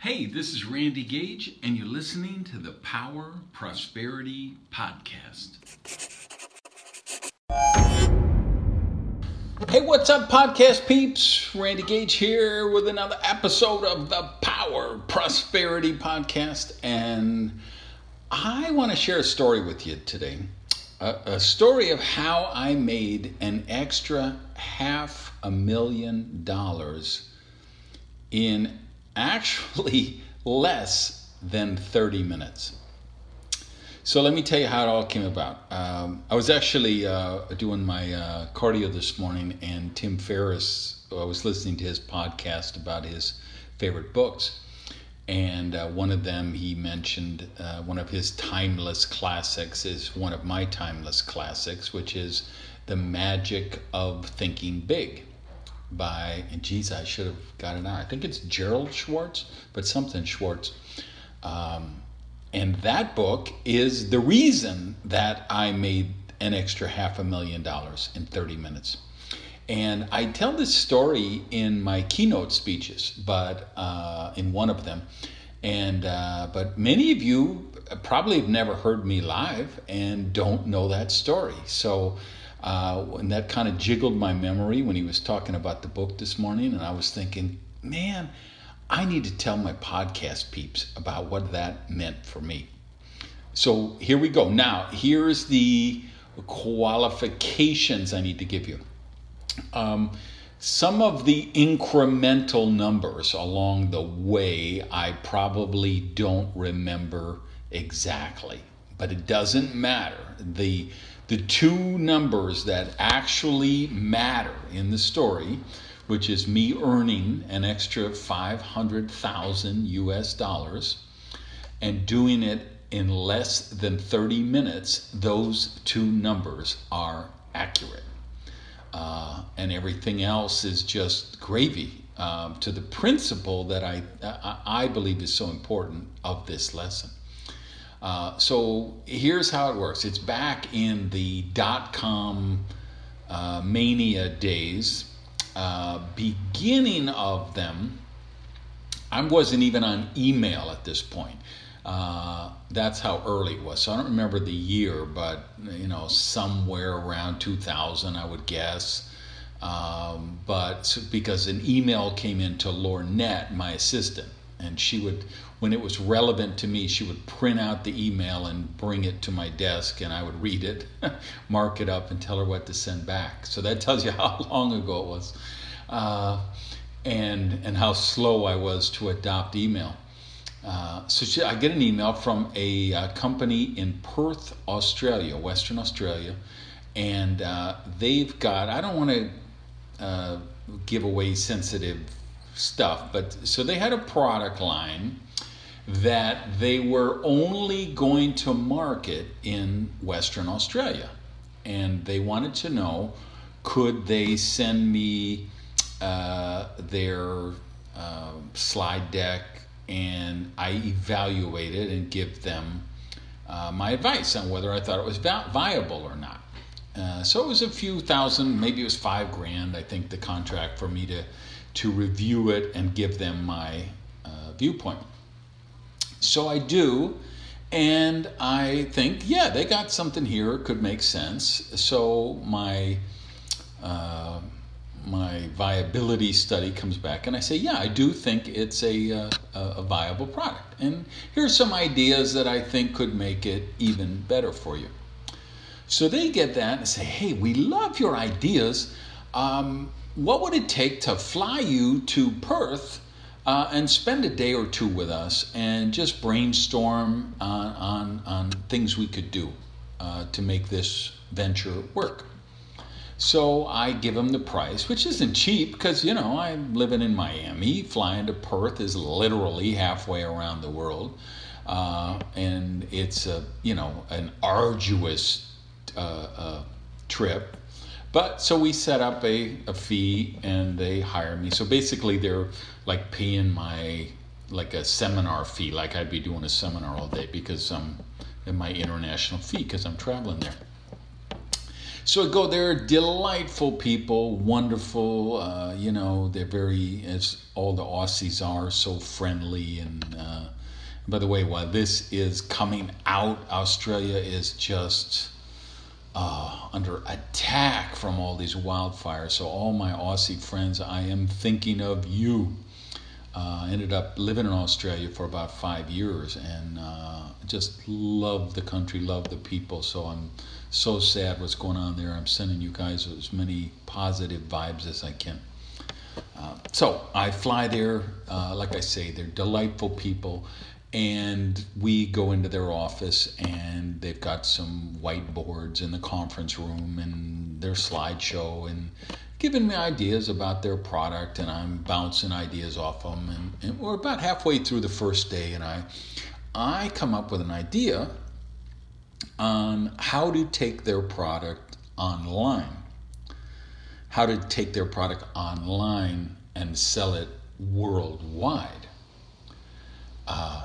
Hey, this is Randy Gage, and you're listening to the Power Prosperity Podcast. Hey, what's up, podcast peeps? Randy Gage here with another episode of the Power Prosperity Podcast, and I want to share a story with you today. A, a story of how I made an extra half a million dollars in actually less than 30 minutes. So let me tell you how it all came about. Um, I was actually uh, doing my uh, cardio this morning, and Tim Ferriss, I was listening to his podcast about his favorite books. And uh, one of them, he mentioned uh, one of his timeless classics is one of my timeless classics, which is The Magic of Thinking Big by, and geez, I should have got it out. I think it's Gerald Schwartz, but something Schwartz. Um, and that book is the reason that I made an extra half a million dollars in 30 minutes. And I tell this story in my keynote speeches, but uh, in one of them. And uh, but many of you probably have never heard me live and don't know that story. So uh, and that kind of jiggled my memory when he was talking about the book this morning. And I was thinking, man, I need to tell my podcast peeps about what that meant for me. So here we go. Now, here's the qualifications I need to give you. Um, some of the incremental numbers along the way, I probably don't remember exactly, but it doesn't matter. The the two numbers that actually matter in the story, which is me earning an extra 500,000 US dollars and doing it in less than 30 minutes, those two numbers are accurate. Uh, and everything else is just gravy uh, to the principle that I, I believe is so important of this lesson. Uh, so here's how it works it's back in the dot com uh, mania days, uh, beginning of them. I wasn't even on email at this point. Uh, that's how early it was. So I don't remember the year, but you know, somewhere around 2000, I would guess. Um, but because an email came into Lornette, my assistant, and she would when it was relevant to me she would print out the email and bring it to my desk and i would read it mark it up and tell her what to send back. So that tells you how long ago it was uh, and and how slow i was to adopt email. Uh, so she, i get an email from a, a, uh, company in perth australia western australia and uh, they've got i don't want to uh, give away sensitive stuff. But so they had a product line that they were only going to market in Western Australia. And they wanted to know could they send me uh, their uh, slide deck and I evaluate it and give them uh, my advice on whether I thought it was viable or not. Uh, so it was a few thousand, maybe it was five grand, I think, the contract for me to to review it and give them my uh, viewpoint. So I do, and I think, yeah, they got something here, it could make sense. So my uh, my viability study comes back, and I say, yeah, I do think it's a, uh, a viable product. And here's some ideas that I think could make it even better for you. So they get that and say, hey, we love your ideas. Um, what would it take to fly you to Perth uh, and spend a day or two with us and just brainstorm on, on, on things we could do uh, to make this venture work? So I give them the price, which isn't cheap because, you know, I'm living in Miami. Flying to Perth is literally halfway around the world. Uh, and it's a, you know, an arduous uh, uh, trip but so we set up a, a fee and they hire me. So basically, they're like paying my like a seminar fee, like I'd be doing a seminar all day because I'm in my international fee because I'm traveling there. So I go there, delightful people, wonderful. Uh, you know, they're very, as all the Aussies are, so friendly. And uh, by the way, while this is coming out, Australia is just uh, under attack from all these wildfires. So, all my Aussie friends, I am thinking of you. Uh, ended up living in Australia for about five years and uh, just love the country, love the people. So I'm so sad what's going on there. I'm sending you guys as many positive vibes as I can. Uh, so I fly there. Uh, like I say, they're delightful people. And we go into their office, and they've got some whiteboards in the conference room and their slideshow, and giving me ideas about their product. And I'm bouncing ideas off them. And, and we're about halfway through the first day, and I, I come up with an idea on how to take their product online. How to take their product online and sell it worldwide.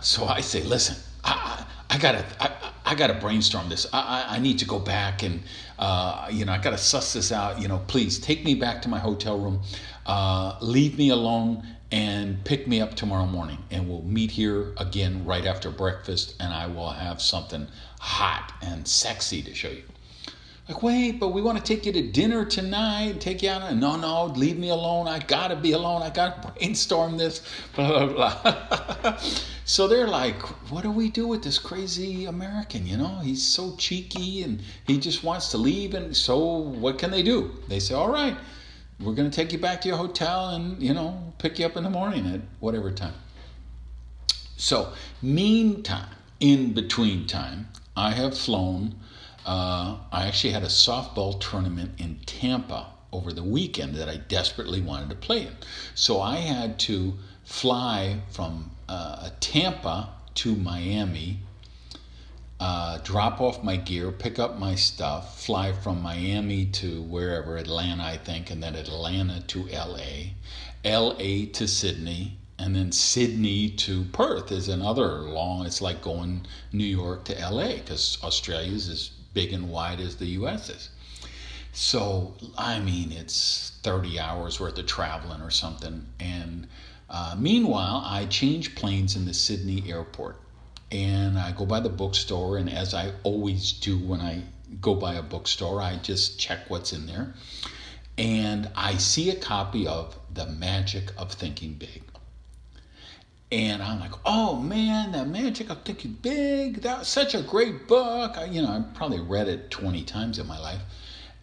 So I say, listen, I, I gotta, I, I, gotta brainstorm this. I, I, need to go back and, uh, you know, I gotta suss this out. You know, please take me back to my hotel room, uh, leave me alone, and pick me up tomorrow morning, and we'll meet here again right after breakfast, and I will have something hot and sexy to show you. Like, wait, but we want to take you to dinner tonight, take you out. No, no, leave me alone. I got to be alone. I got to brainstorm this, blah, blah, blah. so they're like, what do we do with this crazy American? You know, he's so cheeky and he just wants to leave. And so what can they do? They say, all right, we're going to take you back to your hotel and, you know, pick you up in the morning at whatever time. So, meantime, in between time, I have flown uh, I actually had a softball tournament in Tampa over the weekend that I desperately wanted to play in. So I had to fly from uh, Tampa to Miami, uh, drop off my gear, pick up my stuff, fly from Miami to wherever, Atlanta, I think, and then Atlanta to LA, LA to Sydney, and then Sydney to Perth is another long. It's like going New York to LA because Australia's is big and wide as the U.S. is. So, I mean, it's 30 hours worth of traveling or something. And uh, meanwhile, I change planes in the Sydney airport. And I go by the bookstore, and as I always do when I go by a bookstore, I just check what's in there. And I see a copy of The Magic of Thinking Big. And I'm like, oh man, that magic of thinking big. That such a great book. I, you know, I probably read it 20 times in my life.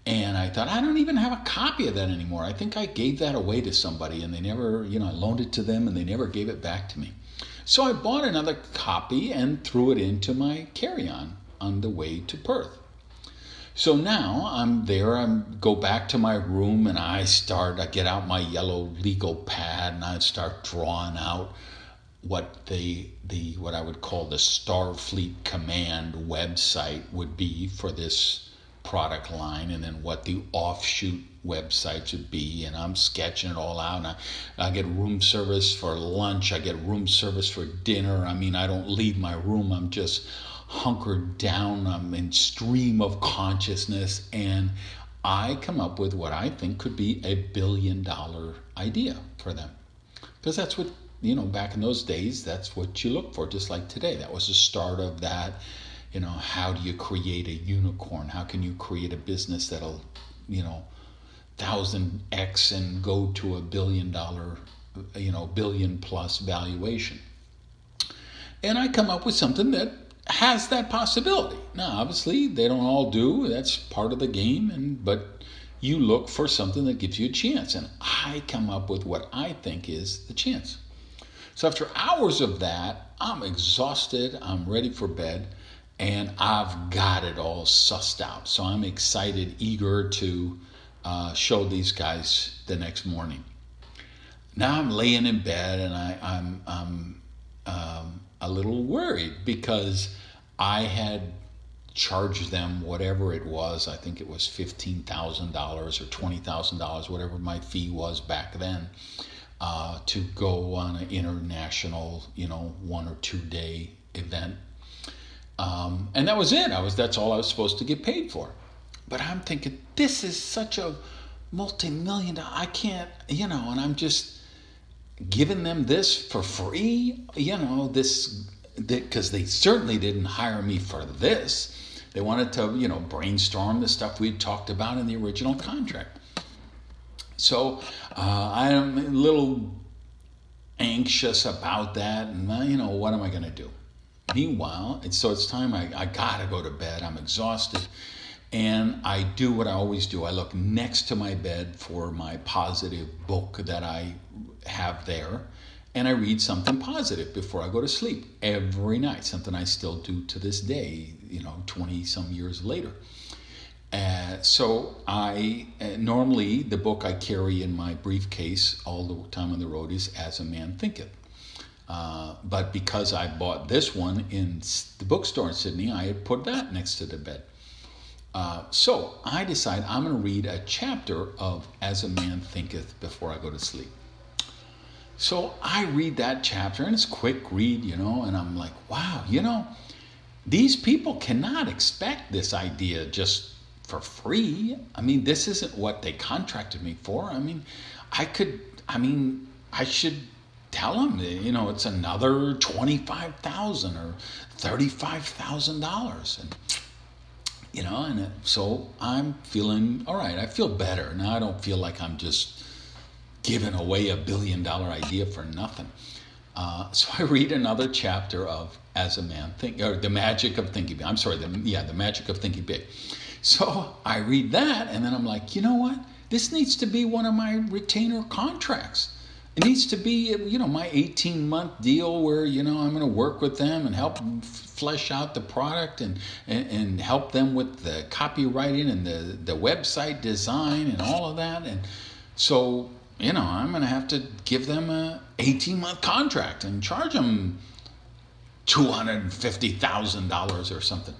And I thought, I don't even have a copy of that anymore. I think I gave that away to somebody and they never, you know, I loaned it to them and they never gave it back to me. So I bought another copy and threw it into my carry on on the way to Perth. So now I'm there, I go back to my room and I start, I get out my yellow legal pad and I start drawing out what the the what I would call the Starfleet Command website would be for this product line, and then what the offshoot websites would be. And I'm sketching it all out. And I, I get room service for lunch. I get room service for dinner. I mean, I don't leave my room. I'm just hunkered down. I'm in stream of consciousness, and I come up with what I think could be a billion dollar idea for them, because that's what you know, back in those days, that's what you look for, just like today. That was the start of that. You know, how do you create a unicorn? How can you create a business that'll, you know, thousand X and go to a billion dollar, you know, billion plus valuation? And I come up with something that has that possibility. Now, obviously, they don't all do. That's part of the game, and but you look for something that gives you a chance. And I come up with what I think is the chance. So after hours of that, I'm exhausted, I'm ready for bed, and I've got it all sussed out. So I'm excited, eager to uh, show these guys the next morning. Now I'm laying in bed and I, am I'm, I'm um, a little worried because I had charged them whatever it was. I think it was $15,000 or $20,000, whatever my fee was back then uh, to go on an international, you know, one or two day event. Um, and that was it. I was that's all I was supposed to get paid for. but I'm thinking, this is such a multi million dollar, I can't, you know, and I'm just giving them this for free, you know, this, because they certainly didn't hire me for this. They wanted to, you know, brainstorm the stuff we talked about in the original contract. So uh, I'm a little anxious about that, and you know, what am I going to do? Meanwhile, it's, so it's time I, I gotta go to bed. I'm exhausted. And I do what I always do. I look next to my bed for my positive book that I have there, and I read something positive before I go to sleep every night, something I still do to this day, you know, 20 some years later. Uh, so I uh, normally the book I carry in my briefcase all the time on the road is As a Man Thinketh. Uh, but because I bought this one in the bookstore in Sydney, I had put that next to the bed. Uh, so I decide I'm going to read a chapter of As a Man Thinketh before I go to sleep. So I read that chapter, and it's quick read, you know, and I'm like, wow, you know, these people cannot expect this idea just for free. I mean, this isn't what they contracted me for. I mean, I could, I mean, I should tell them, you know, it's another twenty-five thousand or thirty-five thousand dollars, and you know, and so I'm feeling all right. I feel better now. I don't feel like I'm just giving away a billion-dollar idea for nothing. Uh, so I read another chapter of As a Man Think, or The Magic of Thinking Big. I'm sorry, the, yeah, The Magic of Thinking Big. So I read that, and then I'm like, you know what? This needs to be one of my retainer contracts. It needs to be, you know, my 18 month deal where, you know, I'm going to work with them and help flesh out the product and, and, and help them with the copywriting and the, the website design and all of that. And so, you know, I'm going to have to give them a 18 month contract and charge them $250,000 or something.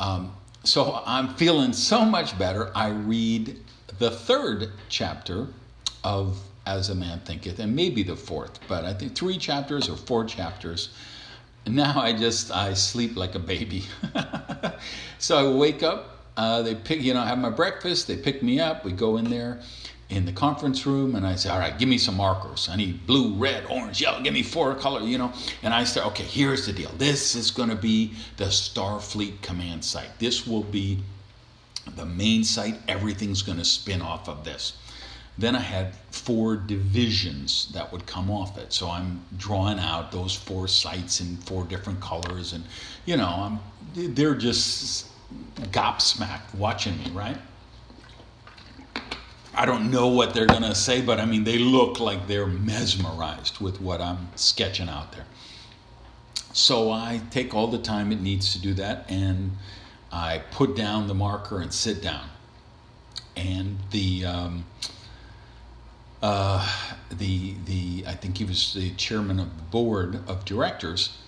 Um, so I'm feeling so much better. I read the third chapter of As a Man Thinketh, and maybe the fourth, but I think three chapters or four chapters. Now I just I sleep like a baby. so I wake up. Uh, they pick, you know, I have my breakfast. They pick me up. We go in there, in the conference room and I say, all right, give me some markers. I need blue, red, orange, yellow. Give me four color, you know. And I start, okay, here's the deal. This is going to be the Starfleet command site. This will be the main site. Everything's going to spin off of this. Then I had four divisions that would come off it. So I'm drawing out those four sites in four different colors. And, you know, I'm, they're just gobsmacked watching me, right? I don't know what they're going to say, but I mean, they look like they're mesmerized with what I'm sketching out there. So I take all the time it needs to do that and I put down the marker and sit down. And the, um, uh, the, the, I think he was the chairman of the board of directors,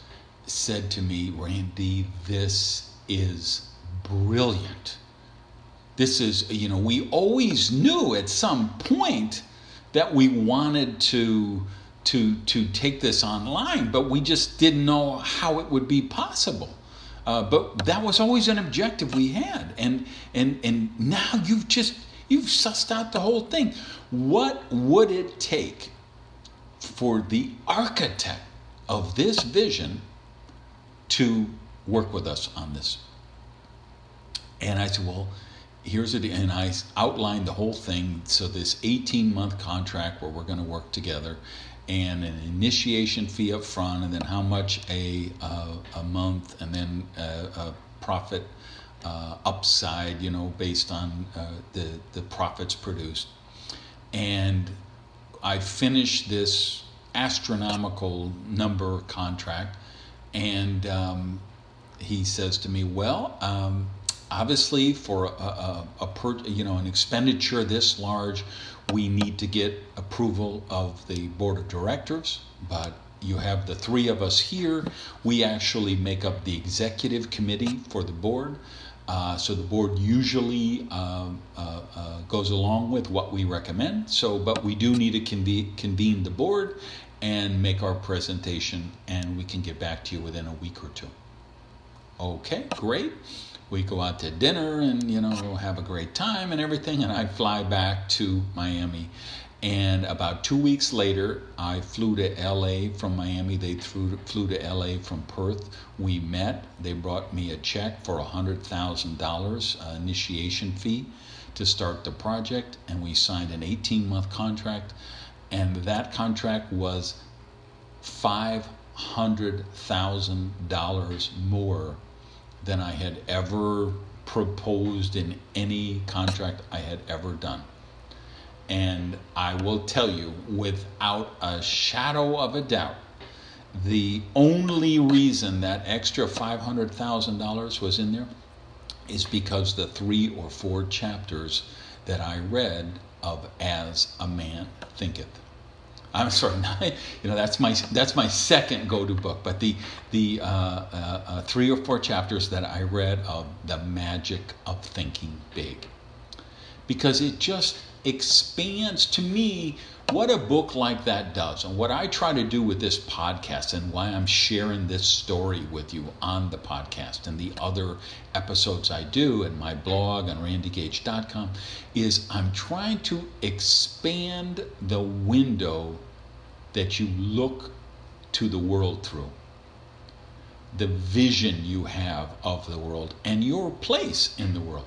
said to me, Randy, this is brilliant this is, you know, we always knew at some point that we wanted to to to take this online, but we just didn't know how it would be possible. Uh, but that was always an objective we had, and and and now you've just you've sussed out the whole thing. What would it take for the architect of this vision to work with us on this? And I said, well, here's it and i outlined the whole thing. So this 18 month contract where we're going to work together and an initiation fee up front and then how much a, uh, a month and then a, a profit uh, upside you know based on uh, the, the profits produced. And i finished this astronomical number contract and um, he says to me well um, obviously for a, a, a per, you know an expenditure this large we need to get approval of the board of directors. But you have the three of us here. We actually make up the executive committee for the board. Uh, so the board usually uh, uh, uh goes along with what we recommend. So but we do need to convene, convene the board and make our presentation and we can get back to you within a week or two. Okay, great. We go out to dinner and, you know, have a great time and everything. And I fly back to Miami. And about two weeks later, I flew to LA from Miami. They flew, flew to LA from Perth. We met. They brought me a check for $100,000 uh, initiation fee to start the project. And we signed an 18 month contract. And that contract was $500,000 more than I had ever proposed in any contract I had ever done. And I will tell you, without a shadow of a doubt, the only reason that extra $500,000 was in there is because the three or four chapters that I read of As a Man Thinketh. I'm sorry, you know that's my that's my second go-to book. But the the uh, uh, uh, three or four chapters that I read of the magic of thinking big, because it just expands to me what a book like that does. And what I try to do with this podcast and why I'm sharing this story with you on the podcast and the other episodes I do and my blog on randygage.com is I'm trying to expand the window that you look to the world through the vision you have of the world and your place in the world.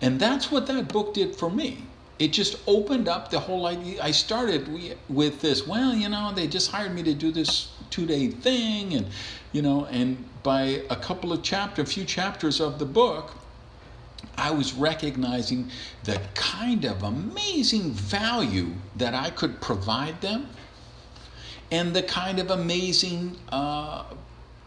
And that's what that book did for me it just opened up the whole idea. I started with this, well, you know, they just hired me to do this two day thing. And, you know, and by a couple of chapters, a few chapters of the book, I was recognizing the kind of amazing value that I could provide them and the kind of amazing uh,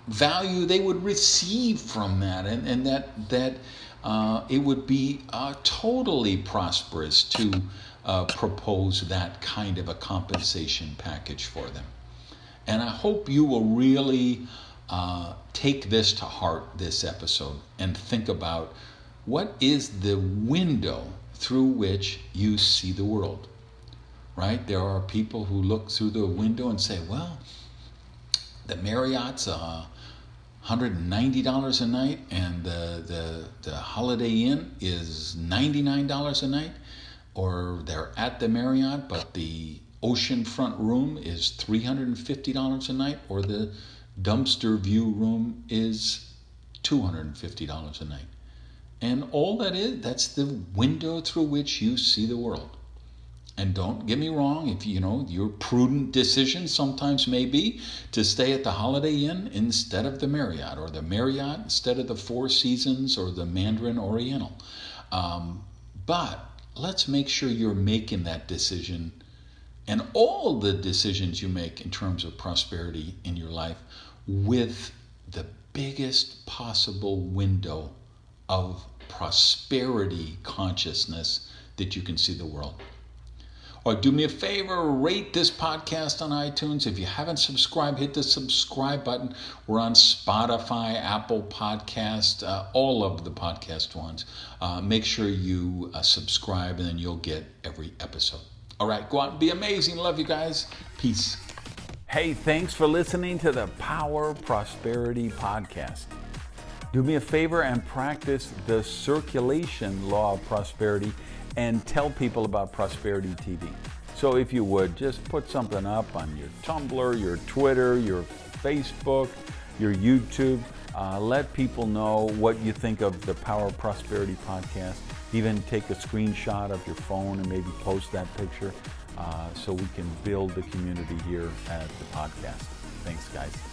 value they would receive from that. And, and that, that, uh, it would be uh, totally prosperous to uh, propose that kind of a compensation package for them. And I hope you will really uh, take this to heart this episode and think about what is the window through which you see the world. Right? There are people who look through the window and say, well, the Marriott's uh, $190 a night and the, the, the Holiday Inn is $99 a night, or they're at the Marriott, but the oceanfront room is $350 a night, or the dumpster view room is $250 a night. And all that is, that's the window through which you see the world. And don't get me wrong, if you know your prudent decision sometimes may be to stay at the Holiday Inn instead of the Marriott, or the Marriott instead of the Four Seasons or the Mandarin Oriental. Um, but let's make sure you're making that decision and all the decisions you make in terms of prosperity in your life with the biggest possible window of prosperity consciousness that you can see the world. Or do me a favor, rate this podcast on iTunes. If you haven't subscribed, hit the subscribe button. We're on Spotify, Apple Podcast, uh, all of the podcast ones. Uh, make sure you uh, subscribe, and then you'll get every episode. All right, go out and be amazing. Love you guys. Peace. Hey, thanks for listening to the Power Prosperity Podcast. Do me a favor and practice the circulation law of prosperity and tell people about Prosperity TV. So if you would, just put something up on your Tumblr, your Twitter, your Facebook, your YouTube. Uh, let people know what you think of the Power of Prosperity podcast. Even take a screenshot of your phone and maybe post that picture uh, so we can build the community here at the podcast. Thanks, guys.